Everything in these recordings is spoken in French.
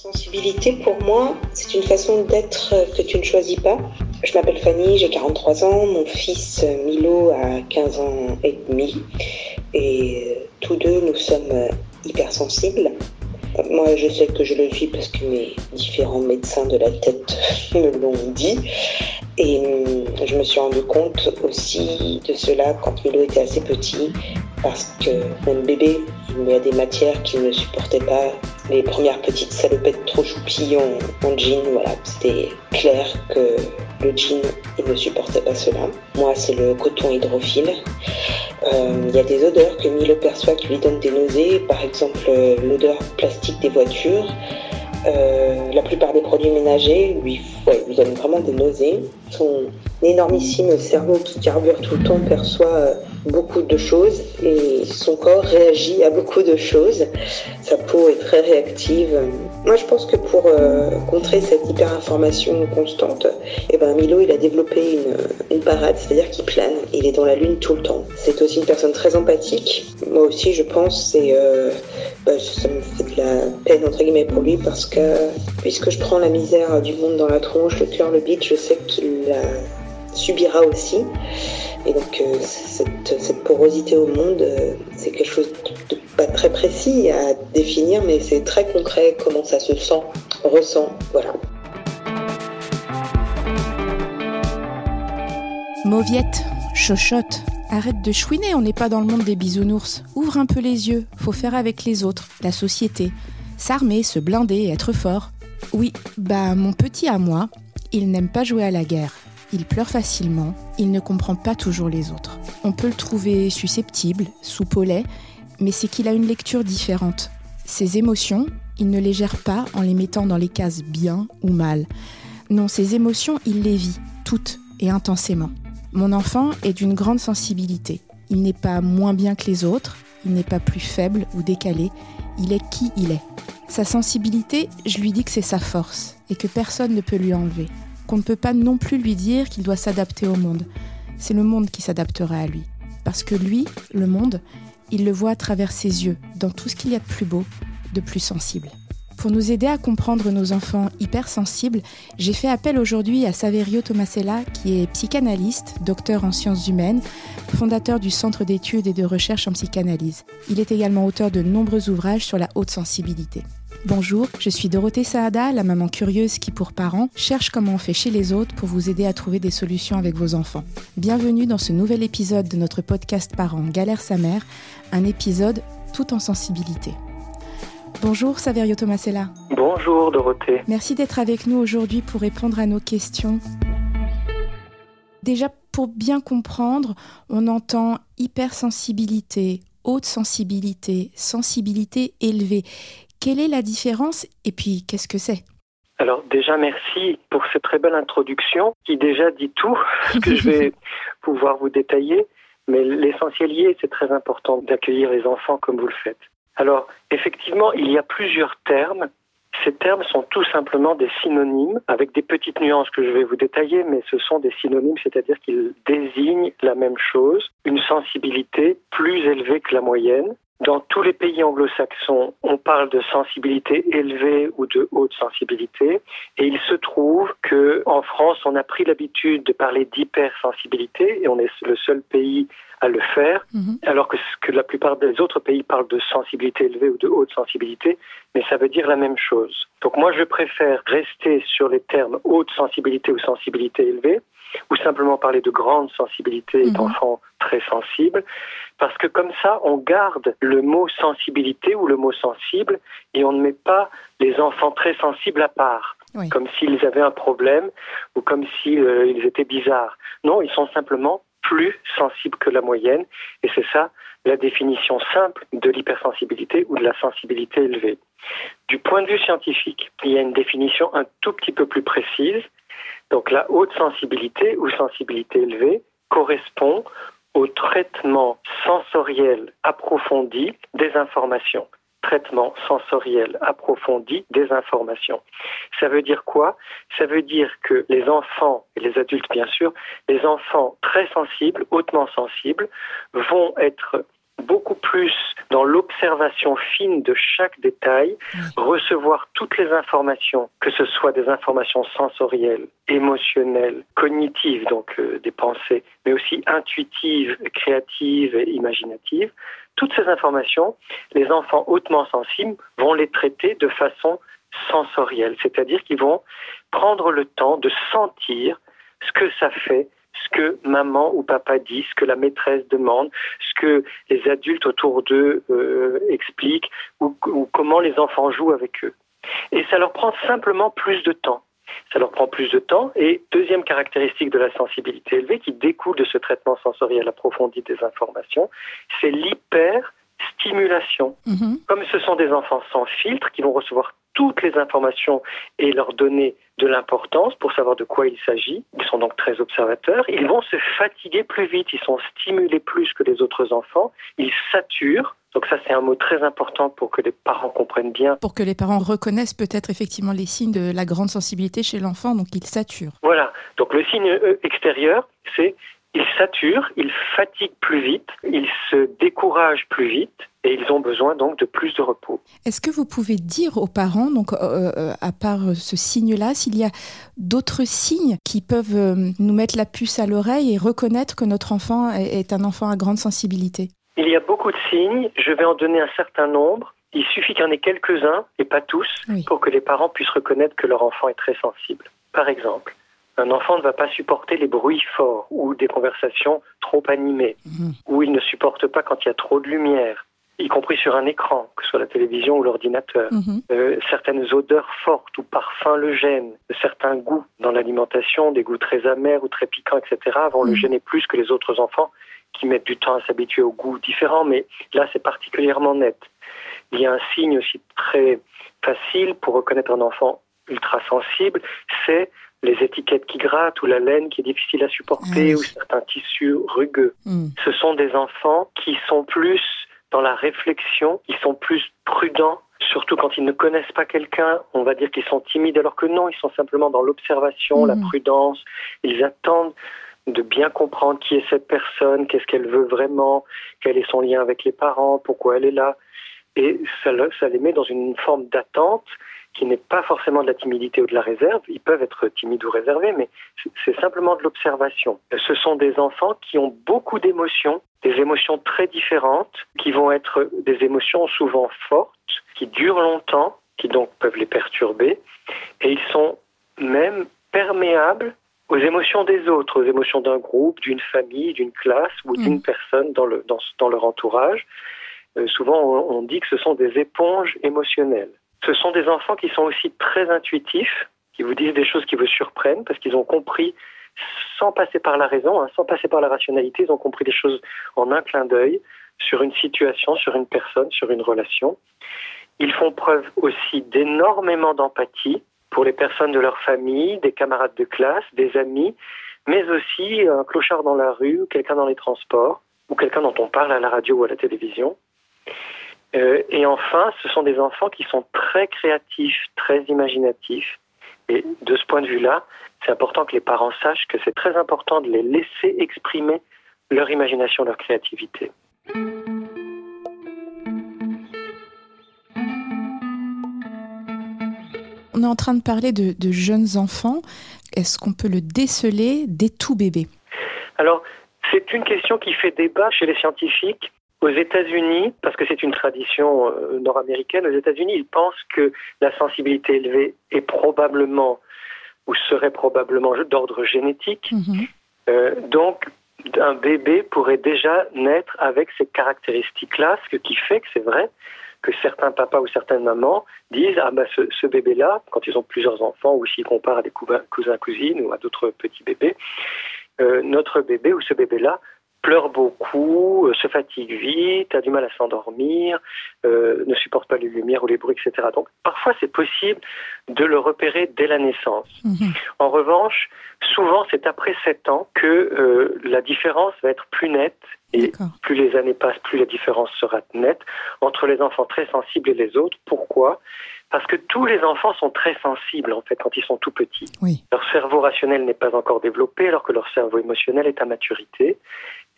sensibilité, pour moi, c'est une façon d'être que tu ne choisis pas. Je m'appelle Fanny, j'ai 43 ans, mon fils Milo a 15 ans et demi, et tous deux, nous sommes hypersensibles. Moi, je sais que je le suis parce que mes différents médecins de la tête me l'ont dit. Et je me suis rendu compte aussi de cela quand Milo était assez petit, parce que mon bébé, il y a des matières qu'il ne supportait pas. Les premières petites salopettes trop choupies en, jean, voilà, c'était clair que le jean, il ne supportait pas cela. Moi, c'est le coton hydrophile. Euh, il y a des odeurs que Milo perçoit qui lui donnent des nausées, par exemple euh, l'odeur plastique des voitures. Euh, la plupart des produits ménagers lui, lui donnent vraiment des nausées. Son énormissime cerveau qui carbure tout le temps perçoit beaucoup de choses et son corps réagit à beaucoup de choses. Sa peau est très réactive. Moi, je pense que pour euh, contrer cette hyperinformation constante, eh ben, Milo, il a développé une, parade, c'est-à-dire qu'il plane. Il est dans la lune tout le temps. C'est aussi une personne très empathique. Moi aussi, je pense, c'est euh, bah, ça me fait de la peine entre guillemets pour lui parce que puisque je prends la misère du monde dans la tronche, le cœur le bite, je sais qu'il la subira aussi. Et donc euh, cette, porosité au monde, euh, c'est quelque chose de, pas très précis à définir, mais c'est très concret comment ça se sent, ressent, voilà. Mauviette, chochotte, arrête de chouiner, on n'est pas dans le monde des bisounours. Ouvre un peu les yeux, faut faire avec les autres, la société. S'armer, se blinder, être fort. Oui, bah mon petit à moi, il n'aime pas jouer à la guerre. Il pleure facilement, il ne comprend pas toujours les autres. On peut le trouver susceptible, soupe mais c'est qu'il a une lecture différente. Ses émotions, il ne les gère pas en les mettant dans les cases bien ou mal. Non, ses émotions, il les vit, toutes et intensément. Mon enfant est d'une grande sensibilité. Il n'est pas moins bien que les autres, il n'est pas plus faible ou décalé, il est qui il est. Sa sensibilité, je lui dis que c'est sa force et que personne ne peut lui enlever qu'on ne peut pas non plus lui dire qu'il doit s'adapter au monde. C'est le monde qui s'adaptera à lui. Parce que lui, le monde, il le voit à travers ses yeux, dans tout ce qu'il y a de plus beau, de plus sensible. Pour nous aider à comprendre nos enfants hypersensibles, j'ai fait appel aujourd'hui à Saverio Tomasella, qui est psychanalyste, docteur en sciences humaines, fondateur du Centre d'études et de recherche en psychanalyse. Il est également auteur de nombreux ouvrages sur la haute sensibilité. Bonjour, je suis Dorothée Saada, la maman curieuse qui, pour parents, cherche comment on fait chez les autres pour vous aider à trouver des solutions avec vos enfants. Bienvenue dans ce nouvel épisode de notre podcast Parents Galère sa mère, un épisode tout en sensibilité. Bonjour Saverio Tomasella. Bonjour Dorothée. Merci d'être avec nous aujourd'hui pour répondre à nos questions. Déjà, pour bien comprendre, on entend hypersensibilité, haute sensibilité, sensibilité élevée. Quelle est la différence et puis qu'est-ce que c'est? Alors déjà merci pour cette très belle introduction qui déjà dit tout ce que je vais pouvoir vous détailler, mais l'essentiel y est, c'est très important d'accueillir les enfants comme vous le faites. Alors effectivement, il y a plusieurs termes. Ces termes sont tout simplement des synonymes avec des petites nuances que je vais vous détailler, mais ce sont des synonymes, c'est-à-dire qu'ils désignent la même chose, une sensibilité plus élevée que la moyenne, dans tous les pays anglo-saxons, on parle de sensibilité élevée ou de haute sensibilité, et il se trouve que en France, on a pris l'habitude de parler d'hypersensibilité, et on est le seul pays à le faire, mhm. alors que, que la plupart des autres pays parlent de sensibilité élevée ou de haute sensibilité, mais ça veut dire la même chose. Donc moi, je préfère rester sur les termes haute sensibilité ou sensibilité élevée, ou simplement parler de grande sensibilité mhm. d'enfants très sensibles, parce que comme ça, on garde le mot sensibilité ou le mot sensible et on ne met pas les enfants très sensibles à part, comme s'ils avaient un problème ou comme s'ils euh, étaient bizarres. Non, ils sont simplement plus sensibles que la moyenne et c'est ça la définition simple de l'hypersensibilité ou de la sensibilité élevée. Du point de vue scientifique, il y a une définition un tout petit peu plus précise. Donc la haute sensibilité ou sensibilité élevée correspond au traitement sensoriel approfondi des informations. Traitement sensoriel approfondi des informations. Ça veut dire quoi? Ça veut dire que les enfants, et les adultes bien sûr, les enfants très sensibles, hautement sensibles, vont être beaucoup plus dans l'observation fine de chaque détail, recevoir toutes les informations, que ce soit des informations sensorielles, émotionnelles, cognitives, donc euh, des pensées, mais aussi intuitives, créatives et imaginatives. Toutes ces informations, les enfants hautement sensibles vont les traiter de façon sensorielle, c'est-à-dire qu'ils vont prendre le temps de sentir ce que ça fait ce que maman ou papa dit, ce que la maîtresse demande, ce que les adultes autour d'eux euh, expliquent ou, comment les enfants jouent avec eux. Et ça leur prend simplement plus de temps. Ça leur prend plus de temps. Et deuxième caractéristique de la sensibilité élevée qui découle de ce traitement sensoriel approfondi des informations, c'est l'hyper stimulation. Mm-hmm. Comme ce sont des enfants sans filtre qui vont recevoir toutes les informations et leur donner de l'importance pour savoir de quoi il s'agit. Ils sont donc très observateurs. Ils vont se fatiguer plus vite. Ils sont stimulés plus que les autres enfants. Ils saturent. Donc ça, c'est un mot très important pour que les parents comprennent bien. Pour que les parents reconnaissent peut-être effectivement les signes de la grande sensibilité chez l'enfant, donc ils saturent. Voilà. Donc le signe euh, extérieur, c'est ils saturent, ils fatiguent plus vite, ils se découragent plus vite et ils ont besoin donc de plus de repos. Est-ce que vous pouvez dire aux parents, donc euh, euh, à part ce signe-là, s'il y a d'autres signes qui peuvent euh, nous mettre la puce à l'oreille et reconnaître que notre enfant est un enfant à grande sensibilité? Il y a beaucoup de signes, je vais en donner un certain nombre. Il suffit qu'il y en ait quelques-uns, et pas tous, pour que les parents puissent reconnaître que leur enfant est très sensible. Par exemple, un enfant ne va pas supporter les bruits forts ou des conversations trop animées, mhm. ou il ne supporte pas quand il y a trop de lumière, y compris sur un écran, que ce soit la télévision ou l'ordinateur. Mhm. Euh, certaines odeurs fortes ou parfums le gênent. Certains goûts dans l'alimentation, des goûts très amers ou très piquants, etc., vont le mhm. gêner plus que les autres enfants qui mettent du temps à s'habituer aux goûts différents, mais là c'est particulièrement net. Il y a un signe aussi très facile pour reconnaître un enfant ultra sensible, c'est les étiquettes qui grattent ou la laine qui est difficile à supporter ah ou certains tissus rugueux. Hmm. Ce sont des enfants qui sont plus dans la réflexion, ils sont plus prudents, surtout quand ils ne connaissent pas quelqu'un. On va dire qu'ils sont timides alors que non, ils sont simplement dans l'observation, la hmm. prudence. Ils attendent de bien comprendre qui est cette personne, qu'est-ce qu'elle veut vraiment, quel est son lien avec les parents, pourquoi elle est là. Et ça, les met dans une forme d'attente qui n'est pas forcément de la timidité ou de la réserve. Ils peuvent être timides ou réservés, mais c'est simplement de l'observation. Ce sont des enfants qui ont beaucoup d'émotions, des émotions très différentes, qui vont être des émotions souvent fortes, qui durent longtemps, qui donc peuvent les perturber, et ils sont même perméables aux émotions des autres, aux émotions d'un groupe, d'une famille, d'une classe ou d'une mmh. personne dans, le, dans, dans, leur entourage. Euh, souvent, on dit que ce sont des éponges émotionnelles. Ce sont des enfants qui sont aussi très intuitifs, qui vous disent des choses qui vous surprennent parce qu'ils ont compris sans passer par la raison, hein, sans passer par la rationalité, ils ont compris des choses en un clin d'œil sur une situation, sur une personne, sur une relation. Ils font preuve aussi d'énormément d'empathie pour les personnes de leur famille, des camarades de classe, des amis, mais aussi un clochard dans la rue, quelqu'un dans les transports, ou quelqu'un dont on parle à la radio ou à la télévision. Euh, et enfin, ce sont des enfants qui sont très créatifs, très imaginatifs. Et de ce point de vue-là, c'est important que les parents sachent que c'est très important de les laisser exprimer leur imagination, leur créativité. On est en train de parler de, de jeunes enfants. Est-ce qu'on peut le déceler dès tout bébé Alors, c'est une question qui fait débat chez les scientifiques. Aux États-Unis, parce que c'est une tradition euh, nord-américaine, aux États-Unis, ils pensent que la sensibilité élevée est probablement ou serait probablement d'ordre génétique. Mhm. Euh, donc, un bébé pourrait déjà naître avec ces caractéristiques-là, ce qui fait que c'est vrai que certains papas ou certaines mamans disent ah ben ce, bébé-là, quand ils ont plusieurs enfants ou s'ils comparent à des cousins cousines ou à d'autres petits bébés, euh, notre bébé ou ce bébé-là pleure beaucoup, euh, se fatigue vite, a du mal à s'endormir, euh, ne supporte pas les lumières ou les bruits, etc. Donc parfois c'est possible de le repérer dès la naissance. Mhm. En revanche, souvent c'est après 7 ans que euh, la différence va être plus nette et plus les années passent, plus la différence sera nette entre les enfants très sensibles et les autres. Pourquoi? Parce que tous les enfants sont très sensibles en fait quand ils sont tout petits. Leur cerveau rationnel n'est pas encore développé alors que leur cerveau émotionnel est à maturité.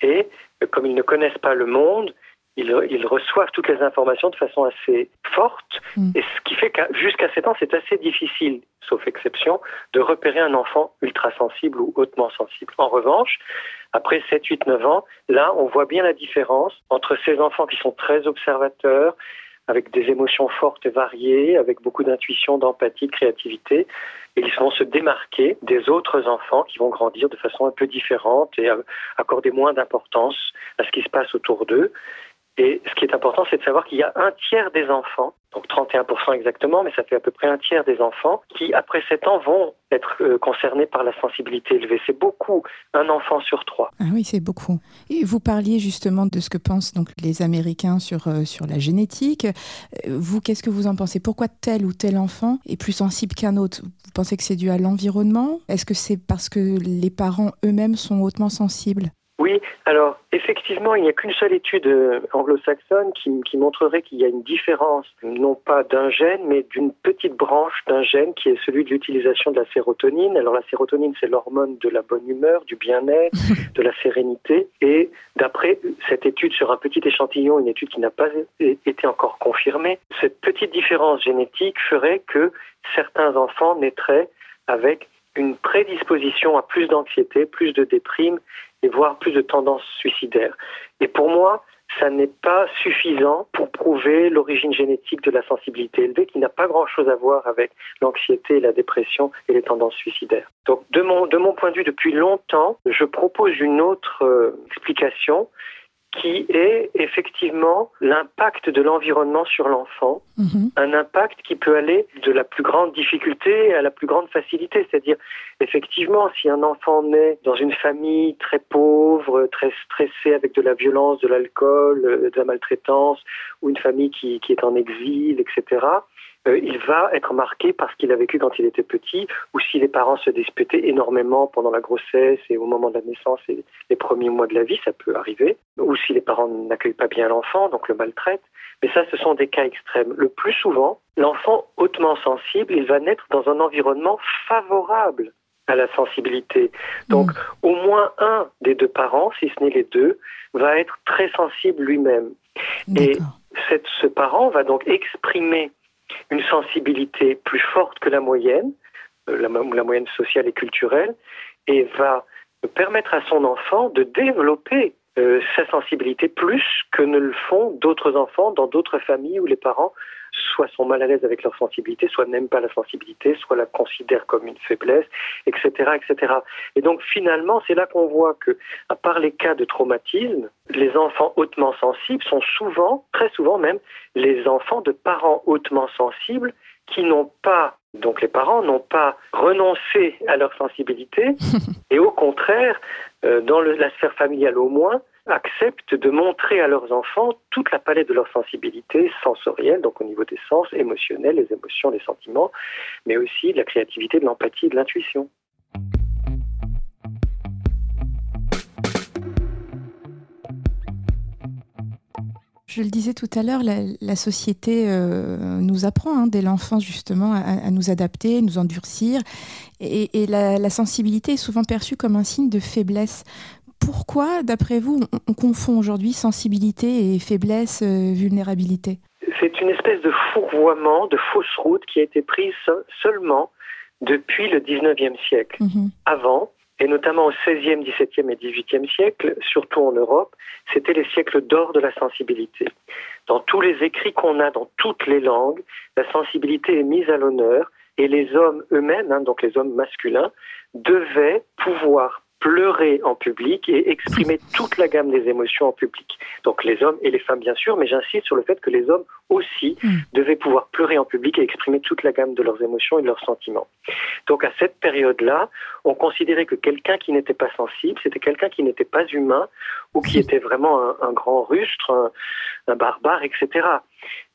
Et euh, comme ils ne connaissent pas le monde, ils, reçoivent toutes les informations de façon assez forte, mm. et ce qui fait que jusqu'à 7 ans, c'est assez difficile, sauf exception, de repérer un enfant ultra sensible ou hautement sensible. En revanche, après 7, 8, 9 ans, là, on voit bien la différence entre ces enfants qui sont très observateurs, avec des émotions fortes et variées, avec beaucoup d'intuition, d'empathie, de créativité, et ils vont se démarquer des autres enfants qui vont grandir de façon un peu différente et accorder moins d'importance à ce qui se passe autour d'eux. Et ce qui est important, c'est de savoir qu'il y a un tiers des enfants, donc 31% exactement, mais ça fait à peu près un tiers des enfants qui, après 7 ans, vont être euh, concernés par la sensibilité élevée. C'est beaucoup, un enfant sur trois. Ah oui, c'est beaucoup. Et vous parliez justement de ce que pensent donc les Américains sur, euh, sur la génétique. Euh, vous, qu'est-ce que vous en pensez? Pourquoi tel ou tel enfant est plus sensible qu'un autre? Vous pensez que c'est dû à l'environnement? Est-ce que c'est parce que les parents eux-mêmes sont hautement sensibles? Oui, alors effectivement, il n'y a qu'une seule étude euh, anglo-saxonne qui, montrerait qu'il y a une différence, non pas d'un gène, mais d'une petite branche d'un gène qui est celui de l'utilisation de la sérotonine. Alors la sérotonine, c'est l'hormone de la bonne humeur, du bien-être, de la sérénité. Et d'après cette étude sur un petit échantillon, une étude qui n'a pas été encore confirmée, cette petite différence génétique ferait que certains enfants naîtraient avec une prédisposition à plus d'anxiété, plus de déprime et voire plus de tendances suicidaires. Et pour moi, ça n'est pas suffisant pour prouver l'origine génétique de la sensibilité élevée qui n'a pas grand-chose à voir avec l'anxiété, la dépression et les tendances suicidaires. Donc de mon, point de vue, depuis longtemps, je propose une autre euh, explication qui est effectivement l'impact de l'environnement sur l'enfant, mhm. un impact qui peut aller de la plus grande difficulté à la plus grande facilité. C'est-à-dire, effectivement, si un enfant naît dans une famille très pauvre, très stressée avec de la violence, de l'alcool, euh, de la maltraitance, ou une famille qui, qui est en exil, etc., euh, il va être marqué par ce qu'il a vécu quand il était petit, ou si les parents se disputaient énormément pendant la grossesse et au moment de la naissance et les premiers mois de la vie, ça peut arriver, ou si les parents n'accueillent pas bien l'enfant, donc le maltraitent. Mais ça, ce sont des cas extrêmes. Le plus souvent, l'enfant hautement sensible, il va naître dans un environnement favorable à la sensibilité. Donc, mmh. au moins un des deux parents, si ce n'est les deux, va être très sensible lui-même. Et ce parent va donc exprimer une sensibilité plus forte que la moyenne, euh, la, la moyenne sociale et culturelle, et va permettre à son enfant de développer euh, sa sensibilité plus que ne le font d'autres enfants dans d'autres familles où les parents soit sont mal à l'aise avec leur sensibilité, soit n'aiment pas la sensibilité, soit la considèrent comme une faiblesse, etc., etc. Et donc finalement, c'est là qu'on voit que, à part les cas de traumatisme, les enfants hautement sensibles sont souvent, très souvent même, les enfants de parents hautement sensibles qui n'ont pas donc les parents n'ont pas renoncé à leur sensibilité et au contraire, euh, dans la sphère familiale au moins, acceptent de montrer à leurs enfants toute la palette de leur sensibilité sensorielle, donc au niveau des sens, émotionnels, les émotions, les sentiments, mais aussi de la créativité, de l'empathie, de l'intuition. Je le disais tout à l'heure, la, société euh, nous apprend hein, dès l'enfance justement à, nous adapter, nous endurcir, et, la, sensibilité est souvent perçue comme un signe de faiblesse pourquoi, d'après vous, on, confond aujourd'hui sensibilité et faiblesse, euh, vulnérabilité? C'est une espèce de fourvoiement, de fausse route qui a été prise seulement depuis le 19e siècle. Mhm. Avant, et notamment au 16e, 17e et 18e siècle, surtout en Europe, c'était les siècles d'or de la sensibilité. Dans tous les écrits qu'on a dans toutes les langues, la sensibilité est mise à l'honneur et les hommes eux-mêmes, hein, donc les hommes masculins, devaient pouvoir pleurer en public et exprimer toute la gamme des émotions en public. Donc les hommes et les femmes bien sûr, mais j'insiste sur le fait que les hommes aussi hmm. devaient pouvoir pleurer en public et exprimer toute la gamme de leurs émotions et de leurs sentiments. Donc à cette période-là, on considérait que quelqu'un qui n'était pas sensible, c'était quelqu'un qui n'était pas humain ou qui était vraiment un, grand rustre, un, barbare, etc.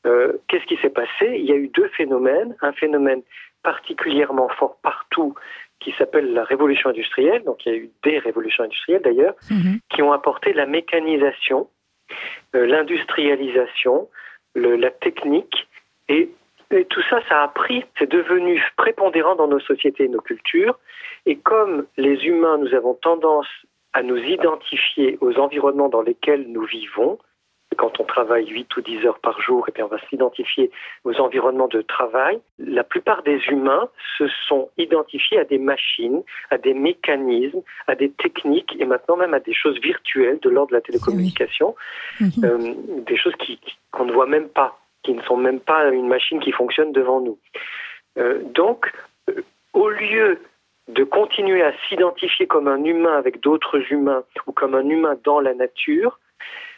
Euh, qu'est-ce qui s'est passé? Il y a eu deux phénomènes. Un phénomène particulièrement fort partout qui s'appelle la révolution industrielle, donc il y a eu des révolutions industrielles d'ailleurs, mhm. qui ont apporté la mécanisation, euh, l'industrialisation, la technique, et, tout ça, ça a pris, c'est devenu prépondérant dans nos sociétés et nos cultures, et comme les humains, nous avons tendance à nous identifier aux environnements dans lesquels nous vivons, quand on travaille 8 ou 10 heures par jour, et bien on va s'identifier aux environnements de travail. La plupart des humains se sont identifiés à des machines, à des mécanismes, à des techniques et maintenant même à des choses virtuelles de l'ordre de la télécommunication, mhm. euh, des choses qu'on ne voit même pas, qui ne sont même pas une machine qui fonctionne devant nous. Euh, donc, euh, au lieu de continuer à s'identifier comme un humain avec d'autres humains ou comme un humain dans la nature,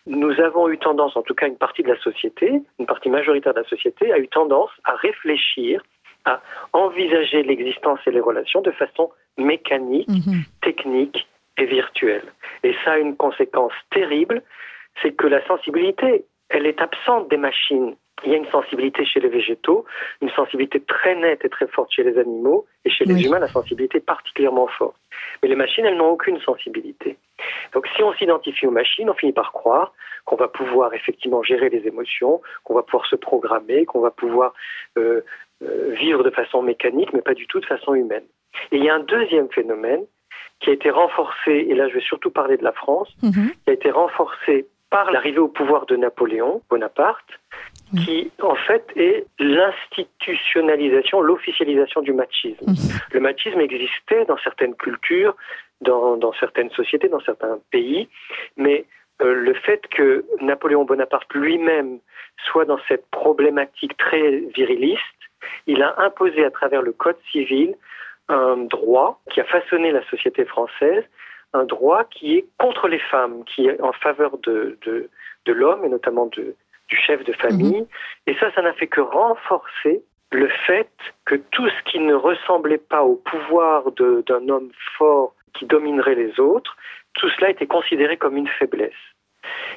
nous avons eu tendance, en tout cas une partie de la société, une partie majoritaire de la société, a eu tendance à réfléchir, à envisager l'existence et les relations de façon mécanique, mhm. technique et virtuelle. Et ça a une conséquence terrible, c'est que la sensibilité, elle est absente des machines. Il y a une sensibilité chez les végétaux, une sensibilité très nette et très forte chez les animaux, et chez les humains, la sensibilité est particulièrement forte. Mais les machines, elles n'ont aucune sensibilité. Donc si on s'identifie aux machines, on finit par croire qu'on va pouvoir effectivement gérer les émotions, qu'on va pouvoir se programmer, qu'on va pouvoir euh, euh, vivre de façon mécanique, mais pas du tout de façon humaine. Et il y a un deuxième phénomène qui a été renforcé, et là je vais surtout parler de la France, mhm. qui a été renforcé par l'arrivée au pouvoir de Napoléon Bonaparte, qui en fait est l'institutionnalisation, l'officialisation du machisme. Mhm. Le machisme existait dans certaines cultures, dans, dans certaines sociétés, dans certains pays, mais euh, le fait que Napoléon Bonaparte lui-même soit dans cette problématique très viriliste, il a imposé à travers le Code civil un droit qui a façonné la société française, un droit qui est contre les femmes, qui est en faveur de, de, de l'homme et notamment de, du chef de famille. Mhm. Et ça, ça n'a fait que renforcer le fait que tout ce qui ne ressemblait pas au pouvoir d'un homme fort qui dominerait les autres, tout cela était considéré comme une faiblesse.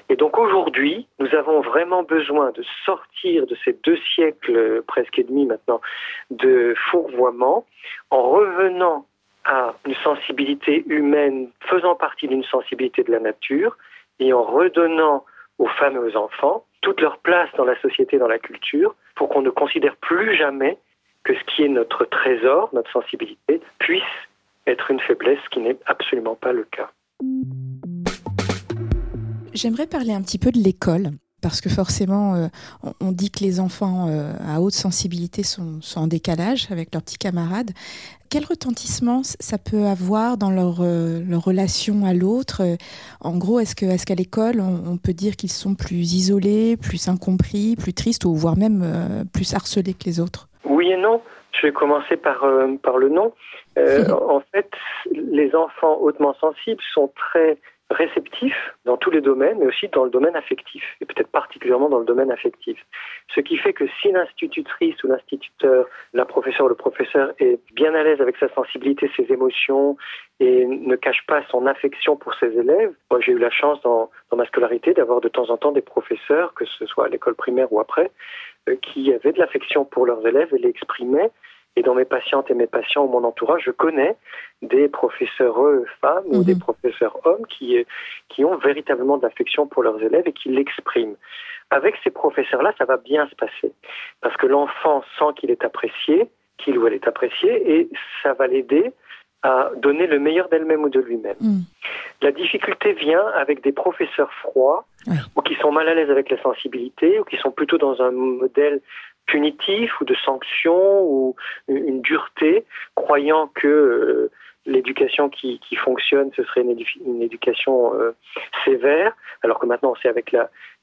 Et donc aujourd'hui, nous avons vraiment besoin de sortir de ces deux siècles presque et demi maintenant de fourvoiement en revenant à une sensibilité humaine faisant partie d'une sensibilité de la nature et en redonnant aux femmes et aux enfants toute leur place dans la société, dans la culture, pour qu'on ne considère plus jamais que ce qui est notre trésor, notre sensibilité, puisse être une faiblesse, ce qui n'est absolument pas le cas. J'aimerais parler un petit peu de l'école. Parce que forcément, euh, on, dit que les enfants euh, à haute sensibilité sont, en décalage avec leurs petits camarades. Quel retentissement ça peut avoir dans leur, euh, relation à l'autre? En gros, est-ce qu'à est l'école, on, peut dire qu'ils sont plus isolés, plus incompris, plus tristes, ou voire même plus harcelés que les autres? Oui et non. Je vais commencer par, par le non. en fait, les enfants hautement sensibles sont très réceptif dans tous les domaines, mais aussi dans le domaine affectif, et peut-être particulièrement dans le domaine affectif. Ce qui fait que si l'institutrice ou l'instituteur, la professeure ou le professeur est bien à l'aise avec sa sensibilité, ses émotions, et ne cache pas son affection pour ses élèves, moi j'ai eu la chance dans, dans ma scolarité d'avoir de temps en temps des professeurs, que ce soit à l'école primaire ou après, euh, qui avaient de l'affection pour leurs élèves et l'exprimaient et dans mes patientes et mes patients ou mon entourage, je connais des professeurs femmes ou des mhm. professeurs hommes qui, qui ont véritablement de l'affection pour leurs élèves et qui l'expriment. Avec ces professeurs-là, ça va bien se passer parce que l'enfant sent qu'il est apprécié, qu'il ou elle est apprécié et ça va l'aider à donner le meilleur d'elle-même ou de lui-même. Mhm. La difficulté vient avec des professeurs froids ou qui sont mal à l'aise avec la sensibilité ou qui sont plutôt dans un modèle punitif ou de sanction ou une dureté, croyant que euh, l'éducation qui, qui, fonctionne, ce serait une, éducation euh, sévère, alors que maintenant sait avec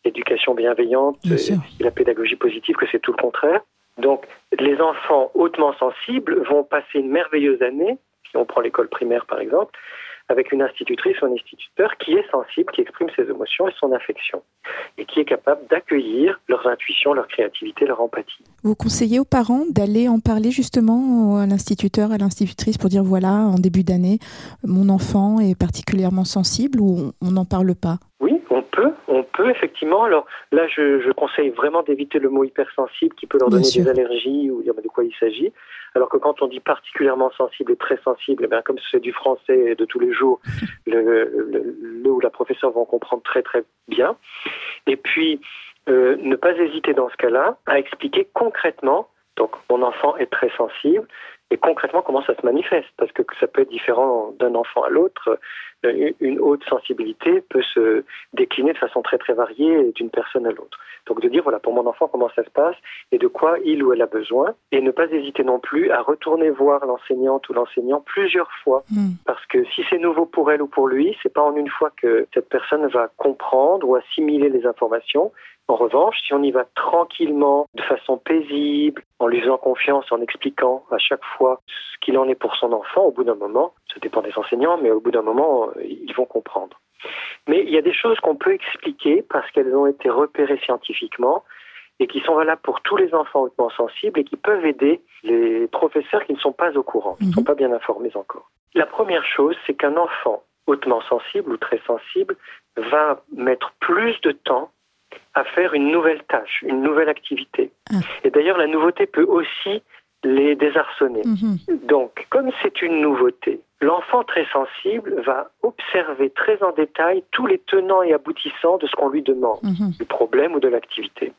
l'éducation bienveillante et la pédagogie positive que c'est tout le contraire. Donc les enfants hautement sensibles vont passer une merveilleuse année, si on prend l'école primaire par exemple, avec une institutrice ou un instituteur qui est sensible, qui exprime ses émotions et son affection, et qui est capable d'accueillir leurs intuitions, leur créativité, leur empathie. Vous conseillez aux parents d'aller en parler justement à l'instituteur, à l'institutrice pour dire voilà, en début d'année, mon enfant est particulièrement sensible ou on n'en parle pas? Oui, on peut, effectivement. Alors là, je, conseille vraiment d'éviter le mot hypersensible qui peut leur donner des allergies ou dire de quoi il s'agit. Alors que quand on dit particulièrement sensible et très sensible, eh comme c'est du français de tous les jours, le, le, ou la professeure vont comprendre très très bien. Et puis, euh, ne pas hésiter dans ce cas-là à expliquer concrètement, donc mon enfant est très sensible, et concrètement comment ça se manifeste, parce que ça peut être différent d'un enfant à l'autre. Euh, une haute sensibilité peut se décliner de façon très très variée d'une personne à l'autre. Donc de dire voilà pour mon enfant comment ça se passe et de quoi il ou elle a besoin et ne pas hésiter non plus à retourner voir l'enseignante ou l'enseignant plusieurs fois hmm. parce que si c'est nouveau pour elle ou pour lui, c'est pas en une fois que cette personne va comprendre ou assimiler les informations, en revanche, si on y va tranquillement, de façon paisible, en lui faisant confiance, en expliquant à chaque fois ce qu'il en est pour son enfant, au bout d'un moment, ça dépend des enseignants, mais au bout d'un moment, euh, ils vont comprendre. Mais il y a des choses qu'on peut expliquer parce qu'elles ont été repérées scientifiquement et qui sont valables pour tous les enfants hautement sensibles et qui peuvent aider les professeurs qui ne sont pas au courant, qui ne sont mhm. pas bien informés encore. La première chose, c'est qu'un enfant hautement sensible ou très sensible va mettre plus de temps à faire une nouvelle tâche, une nouvelle activité. Ah. Et d'ailleurs, la nouveauté peut aussi les désarçonner. Mhm. Donc, comme c'est une nouveauté, l'enfant très sensible va observer très en détail tous les tenants et aboutissants de ce qu'on lui demande, mhm. du problème ou de l'activité.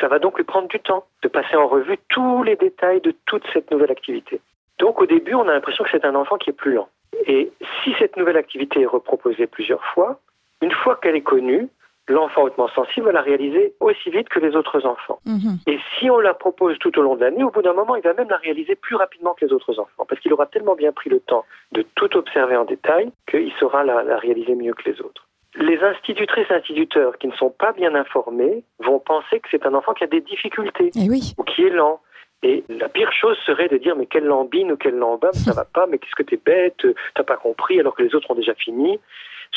Ça va donc lui prendre du temps de passer en revue tous les détails de toute cette nouvelle activité. Donc, au début, on a l'impression que c'est un enfant qui est plus lent. Et si cette nouvelle activité est reproposée plusieurs fois, une fois qu'elle est connue, l'enfant hautement sensible va la réaliser aussi vite que les autres enfants. Mhm. Et si on la propose tout au long de l'année, au bout d'un moment, il va même la réaliser plus rapidement que les autres enfants, parce qu'il aura tellement bien pris le temps de tout observer en détail qu'il saura la, réaliser mieux que les autres. Les institutrices et instituteurs qui ne sont pas bien informés vont penser que c'est un enfant qui a des difficultés eh oui. ou qui est lent. Et la pire chose serait de dire mais quelle lambine ou quelle lambin, ça va pas, mais qu'est-ce que t'es bête, t'as pas compris alors que les autres ont déjà fini.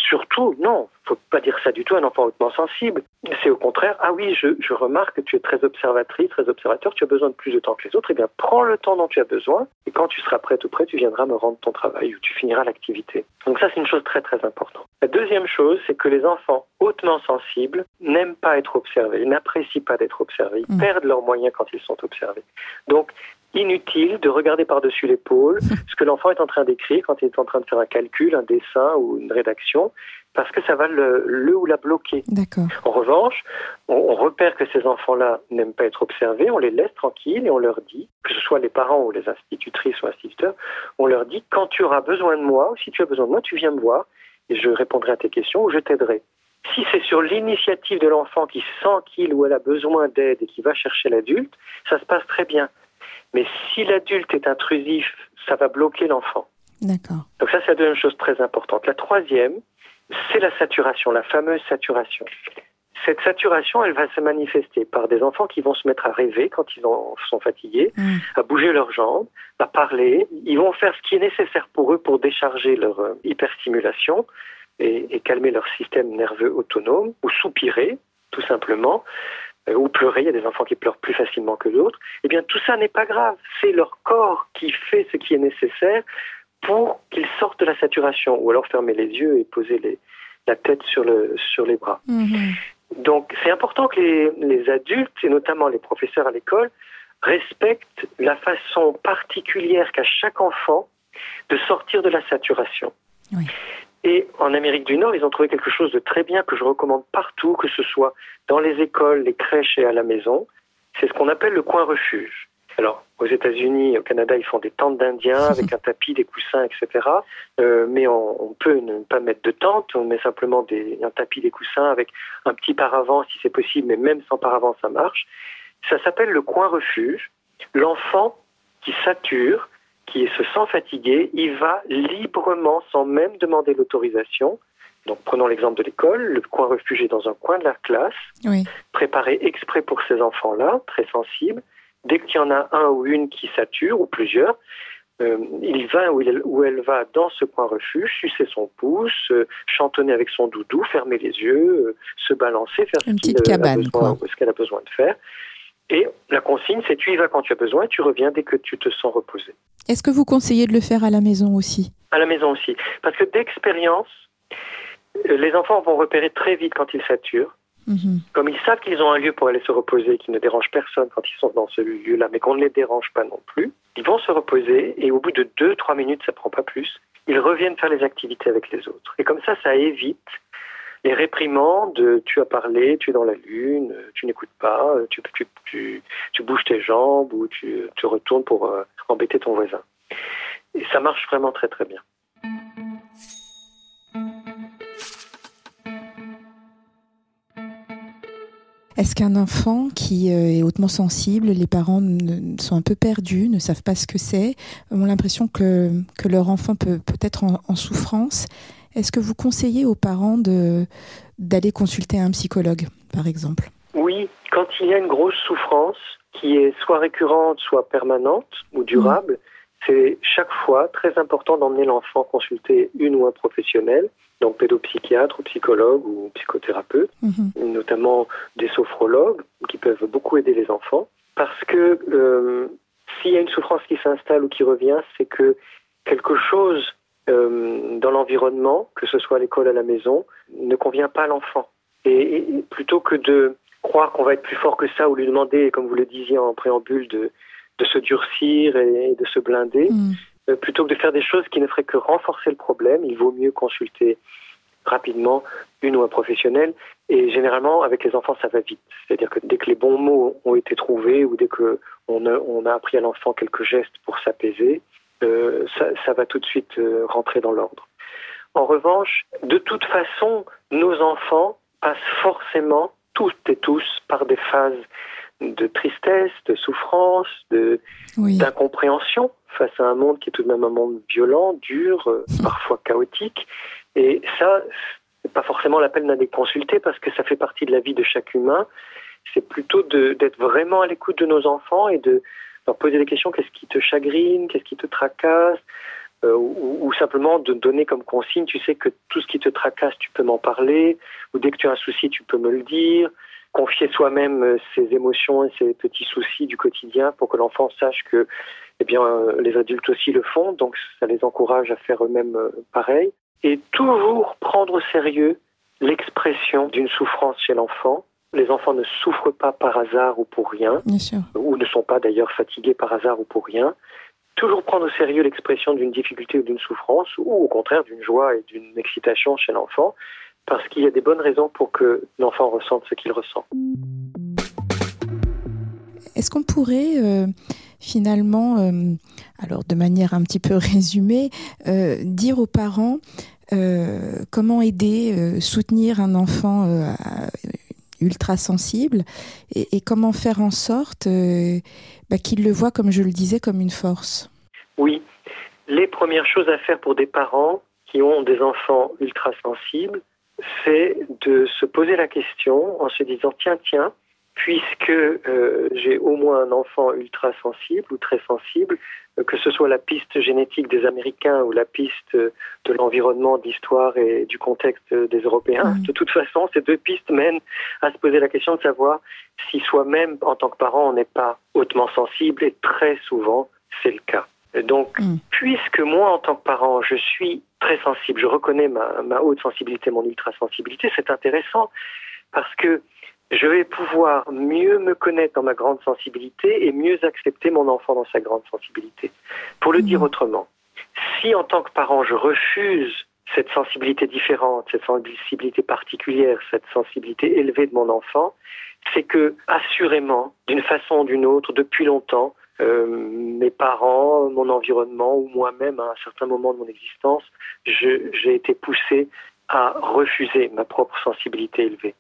Surtout, non, faut pas dire ça du tout à un enfant hautement sensible. C'est au contraire, ah oui, je, je, remarque que tu es très observatrice, très observateur, tu as besoin de plus de temps que les autres, eh bien prends le temps dont tu as besoin, et quand tu seras prête ou prêt, tu viendras me rendre ton travail ou tu finiras l'activité. Donc ça, c'est une chose très très importante. La deuxième chose, c'est que les enfants hautement sensibles n'aiment pas être observés, n'apprécient pas d'être observés, ils mmh. perdent leurs moyens quand ils sont observés. Donc, inutile de regarder par-dessus l'épaule ce que l'enfant est en train d'écrire quand il est en train de faire un calcul, un dessin ou une rédaction, parce que ça va le, le ou la bloquer. En revanche, on, repère que ces enfants-là n'aiment pas être observés, on les laisse tranquilles et on leur dit, que ce soit les parents ou les institutrices ou instituteurs, on leur dit quand tu auras besoin de moi ou si tu as besoin de moi, tu viens me voir et je répondrai à tes questions ou je t'aiderai. Si c'est sur l'initiative de l'enfant qui sent qu'il ou elle a besoin d'aide et qui va chercher l'adulte, ça se passe très bien. Mais si l'adulte est intrusif, ça va bloquer l'enfant. D'accord. Donc ça, c'est la deuxième chose très importante. La troisième, c'est la saturation, la fameuse saturation. Cette saturation, elle va se manifester par des enfants qui vont se mettre à rêver quand ils sont fatigués, mm. à bouger leurs jambes, à parler. Ils vont faire ce qui est nécessaire pour eux pour décharger leur euh, hyperstimulation et, et calmer leur système nerveux autonome, ou soupirer, tout simplement. Euh, ou pleurer, il y a des enfants qui pleurent plus facilement que d'autres, eh bien tout ça n'est pas grave, c'est leur corps qui fait ce qui est nécessaire pour qu'ils sortent de la saturation, ou alors fermer les yeux et poser les, la tête sur, le, sur les bras. Mhm. Donc c'est important que les, les, adultes, et notamment les professeurs à l'école, respectent la façon particulière qu'a chaque enfant de sortir de la saturation. Oui. Et en Amérique du Nord, ils ont trouvé quelque chose de très bien que je recommande partout, que ce soit dans les écoles, les crèches et à la maison. C'est ce qu'on appelle le coin refuge. Alors, aux États-Unis, au Canada, ils font des tentes d'Indiens avec un tapis, des coussins, etc. Euh, mais on, peut ne pas mettre de tente, on met simplement des, un tapis, des coussins avec un petit paravent si c'est possible, mais même sans paravent, ça marche. Ça s'appelle le coin refuge. L'enfant qui sature, qui se sent fatigué, il va librement, sans même demander l'autorisation, donc prenons l'exemple de l'école, le coin refuge est dans un coin de la classe, préparé exprès pour ces enfants-là, très sensibles. Dès qu'il y en a un ou une qui sature, ou plusieurs, euh, il va ou, elle va dans ce coin refuge, sucer son pouce, euh, chantonner avec son doudou, fermer les yeux, euh, se balancer, faire ce qu'elle a besoin de faire. Et la consigne, c'est tu y vas quand tu as besoin et tu reviens dès que tu te sens reposé. Est-ce que vous conseillez de le faire à la maison aussi? À la maison aussi. Parce que d'expérience, euh, les enfants vont repérer très vite quand ils saturent. Mhm. Comme ils savent qu'ils ont un lieu pour aller se reposer, qu'ils ne dérangent personne quand ils sont dans ce lieu-là, mais qu'on ne les dérange pas non plus, ils vont se reposer et au bout de 2-3 minutes, ça prend pas plus, ils reviennent faire les activités avec les autres. Et comme ça, ça évite les réprimandes, euh, tu as parlé, tu es dans la lune, euh, tu n'écoutes pas, euh, tu, tu, bouges tes jambes ou tu retournes pour embêter ton voisin. Et ça marche vraiment très très bien. Est-ce qu'un enfant qui est hautement sensible, les parents sont un peu perdus, ne savent pas ce que c'est, ont l'impression que, leur enfant peut, être en souffrance? Est-ce que vous conseillez aux parents d'aller consulter un psychologue, par exemple? Oui, quand il y a une grosse souffrance qui est soit récurrente, soit permanente ou durable, c'est chaque fois très important d'emmener l'enfant consulter une ou un professionnel donc pédopsychiatre ou psychologue ou psychothérapeute, mhm. notamment des sophrologues qui peuvent beaucoup aider les enfants. Parce que euh, s'il y a une souffrance qui s'installe ou qui revient, c'est que quelque chose euh, dans l'environnement, que ce soit à l'école, à la maison, ne convient pas à l'enfant. Et, plutôt que de croire qu'on va être plus fort que ça ou lui demander, comme vous le disiez en préambule, de, de se durcir et, de se blinder, mhm. Euh, plutôt que de faire des choses qui ne feraient que renforcer le problème, il vaut mieux consulter rapidement une ou un professionnel. Et généralement, avec les enfants, ça va vite. C'est-à-dire que dès que les bons mots ont été trouvés ou dès qu'on a, on a appris à l'enfant quelques gestes pour s'apaiser, euh, ça, va tout de suite euh, rentrer dans l'ordre. En revanche, de toute façon, nos enfants passent forcément, toutes et tous, par des phases de tristesse, de souffrance, de d'incompréhension face à un monde qui est tout de même un monde violent, dur, euh, parfois chaotique. Et ça, c'est pas forcément l'appel d'aller consulter parce que ça fait partie de la vie de chaque humain. C'est plutôt d'être vraiment à l'écoute de nos enfants et de leur poser des questions qu'est-ce qui te chagrine, qu'est-ce qui te tracasse, euh, ou, simplement de donner comme consigne, tu sais que tout ce qui te tracasse, tu peux m'en parler, ou dès que tu as un souci, tu peux me le dire confier soi-même euh, ses émotions et ses petits soucis du quotidien pour que l'enfant sache que eh bien, euh, les adultes aussi le font, donc ça les encourage à faire eux-mêmes pareil. Et toujours prendre au sérieux l'expression d'une souffrance chez l'enfant. Les enfants ne souffrent pas par hasard ou pour rien, ou ne sont pas d'ailleurs fatigués par hasard ou pour rien. Toujours prendre au sérieux l'expression d'une difficulté ou d'une souffrance, ou au contraire d'une joie et d'une excitation chez l'enfant, parce qu'il y a des bonnes raisons pour que l'enfant ressente ce qu'il ressent. Est-ce qu'on pourrait euh, finalement, euh, alors de manière un petit peu résumée, euh, dire aux parents comment aider, soutenir un enfant ultra sensible. Et, comment faire en sorte bah, qu'il le voit, comme je le disais, comme une force? Oui, les premières choses à faire pour des parents qui ont des enfants ultra sensibles, c'est de se poser la question en se disant tiens, tiens, puisque euh, j'ai au moins un enfant ultra sensible ou très sensible, euh, que ce soit la piste génétique des Américains ou la piste de l'environnement, d'histoire et du contexte des Européens, mmh. de toute façon, ces deux pistes mènent à se poser la question de savoir si soi-même, en tant que parent, on n'est pas hautement sensible, et très souvent, c'est le cas. Donc, mm. puisque moi, en tant que parent, je suis très sensible, je reconnais ma, ma haute sensibilité, mon ultra-sensibilité, c'est intéressant parce que je vais pouvoir mieux me connaître dans ma grande sensibilité et mieux accepter mon enfant dans sa grande sensibilité. Pour le dire mm. autrement, si en tant que parent, je refuse cette sensibilité différente, cette sensibilité particulière, cette sensibilité élevée de mon enfant, c'est que, assurément, d'une façon ou d'une autre, depuis longtemps, euh, mes parents, mon environnement ou moi-même à un certain moment de mon existence, j'ai été poussé à refuser ma propre sensibilité élevée.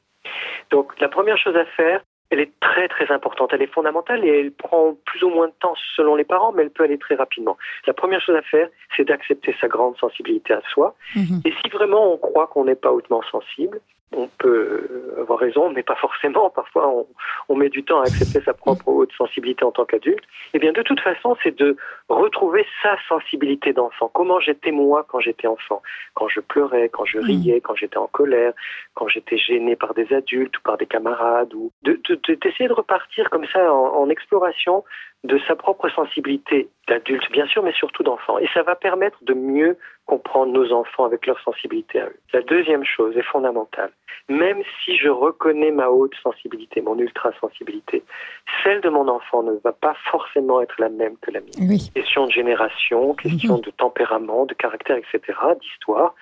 Donc la première chose à faire, elle est très très importante, elle est fondamentale et elle prend plus ou moins de temps selon les parents, mais elle peut aller très rapidement. La première chose à faire, c'est d'accepter sa grande sensibilité à soi. Mhm. Et si vraiment on croit qu'on n'est pas hautement sensible, on peut avoir raison, mais pas forcément. Parfois, on, on, met du temps à accepter sa propre haute sensibilité en tant qu'adulte. Eh bien, de toute façon, c'est de retrouver sa sensibilité d'enfant. Comment j'étais moi quand j'étais enfant? Quand je pleurais, quand je riais, quand j'étais en colère, quand j'étais gêné par des adultes ou par des camarades, ou d'essayer de, de, repartir comme ça en, en exploration de sa propre sensibilité d'adulte, bien sûr, mais surtout d'enfant. Et ça va permettre de mieux comprendre nos enfants avec leur sensibilité à eux. La deuxième chose est fondamentale. Même si je reconnais ma haute sensibilité, mon ultra-sensibilité, celle de mon enfant ne va pas forcément être la même que la mienne. Question de génération, question mhm. de tempérament, de caractère, etc., d'histoire.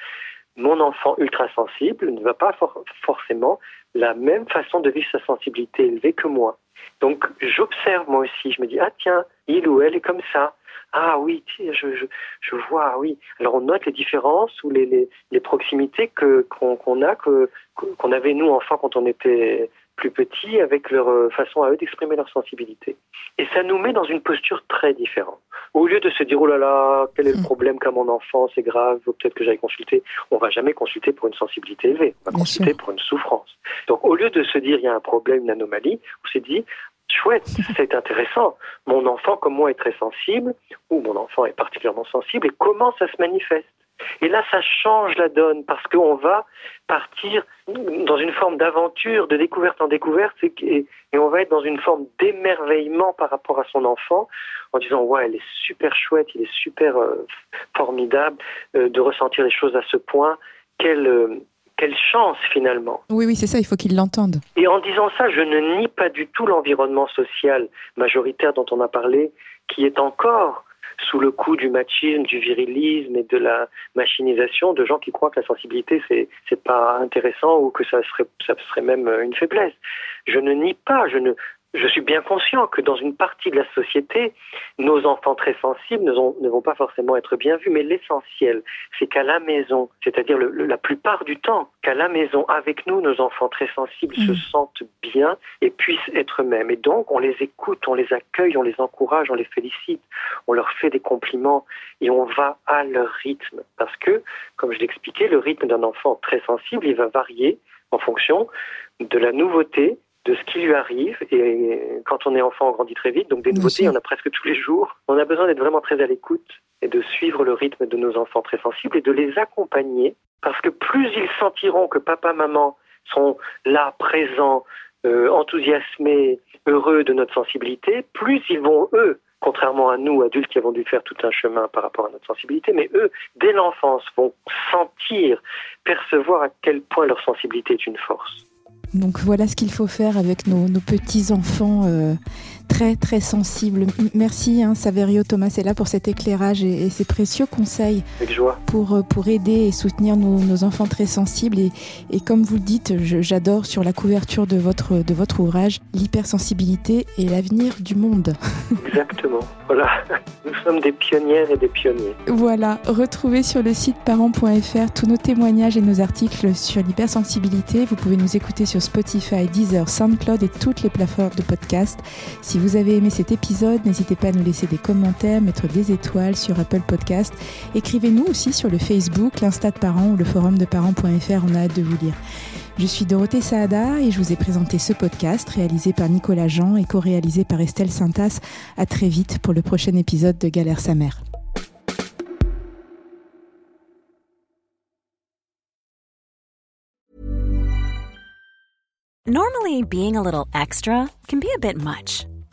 Mon enfant ultra-sensible ne va pas forcément la même façon de vivre sa sensibilité élevée que moi. Donc j'observe moi aussi, je me dis, ah tiens, il ou elle est comme ça. Ah oui, je, je, vois, oui. Alors on note les différences ou les, les, les proximités que qu'on a, qu'on avait nous enfants quand on était plus petits avec leur euh, façon à eux d'exprimer leur sensibilité. Et ça nous met dans une posture très différente. Au lieu de se dire, oh là là, quel est le mm. problème qu'a mon enfant, c'est grave, peut-être que j'aille consulter, on va jamais consulter pour une sensibilité élevée, on va consulter pour une souffrance. Donc au lieu de se dire, il y a un problème, une anomalie, on s'est dit, chouette, c'est intéressant. Mon enfant, comme moi, est très sensible, ou mon enfant est particulièrement sensible, et comment ça se manifeste? Et là, ça change la donne parce qu'on va partir dans une forme d'aventure, de découverte en découverte, et, on va être dans une forme d'émerveillement par rapport à son enfant, en disant ouais, elle est super chouette, il est super euh, formidable euh, de ressentir les choses à ce point. Quelle euh, quelle chance finalement. Oui, oui, c'est ça, il faut qu'ils l'entendent. Et en disant ça, je ne nie pas du tout l'environnement social majoritaire dont on a parlé, qui est encore sous le coup du machisme, du virilisme et de la machinisation de gens qui croient que la sensibilité c'est c'est pas intéressant ou que ça serait ça serait même une faiblesse. Je ne nie pas, je ne je suis bien conscient que dans une partie de la société, nos enfants très sensibles ne, vont pas forcément être bien vus, mais l'essentiel, c'est qu'à la maison, c'est-à-dire la plupart du temps, qu'à la maison, avec nous, nos enfants très sensibles se mmh. sentent bien et puissent être eux-mêmes. Et donc, on les écoute, on les accueille, on les encourage, on les félicite, on leur fait des compliments et on va à leur rythme. Parce que, comme je l'expliquais, le rythme d'un enfant très sensible, il va varier en fonction de la nouveauté de ce qui lui arrive. Et quand on est enfant, on grandit très vite. Donc des nouveautés, il y en a presque tous les jours. On a besoin d'être vraiment très à l'écoute et de suivre le rythme de nos enfants très sensibles et de les accompagner. Parce que plus ils sentiront que papa, maman sont là, présents, euh, enthousiasmés, heureux de notre sensibilité, plus ils vont, eux, contrairement à nous, adultes qui avons dû faire tout un chemin par rapport à notre sensibilité, mais eux, dès l'enfance, vont sentir, percevoir à quel point leur sensibilité est une force. Donc voilà ce qu'il faut faire avec nos, petits-enfants euh, très très sensibles. Merci hein, Saverio Thomas est là pour cet éclairage et, ces précieux conseils Pour, euh, pour aider et soutenir nos, enfants très sensibles. Et, et comme vous le dites, j'adore sur la couverture de votre, de votre ouvrage, l'hypersensibilité et l'avenir du monde. Exactement. Voilà, nous sommes des pionnières et des pionniers. Voilà, retrouvez sur le site parents.fr tous nos témoignages et nos articles sur l'hypersensibilité. Vous pouvez nous écouter sur Spotify, Deezer, SoundCloud et toutes les plateformes de podcast. Si vous avez aimé cet épisode, n'hésitez pas à nous laisser des commentaires, mettre des étoiles sur Apple Podcast. Écrivez-nous aussi sur le Facebook, l'Insta de parents ou le forum de parents.fr. On a hâte de vous lire. Je suis Dorothée Saada et je vous ai présenté ce podcast réalisé par Nicolas Jean et co-réalisé par Estelle Sintas. À très vite pour le prochain épisode de Galère sa mère. Normally, being a little extra can be a bit much,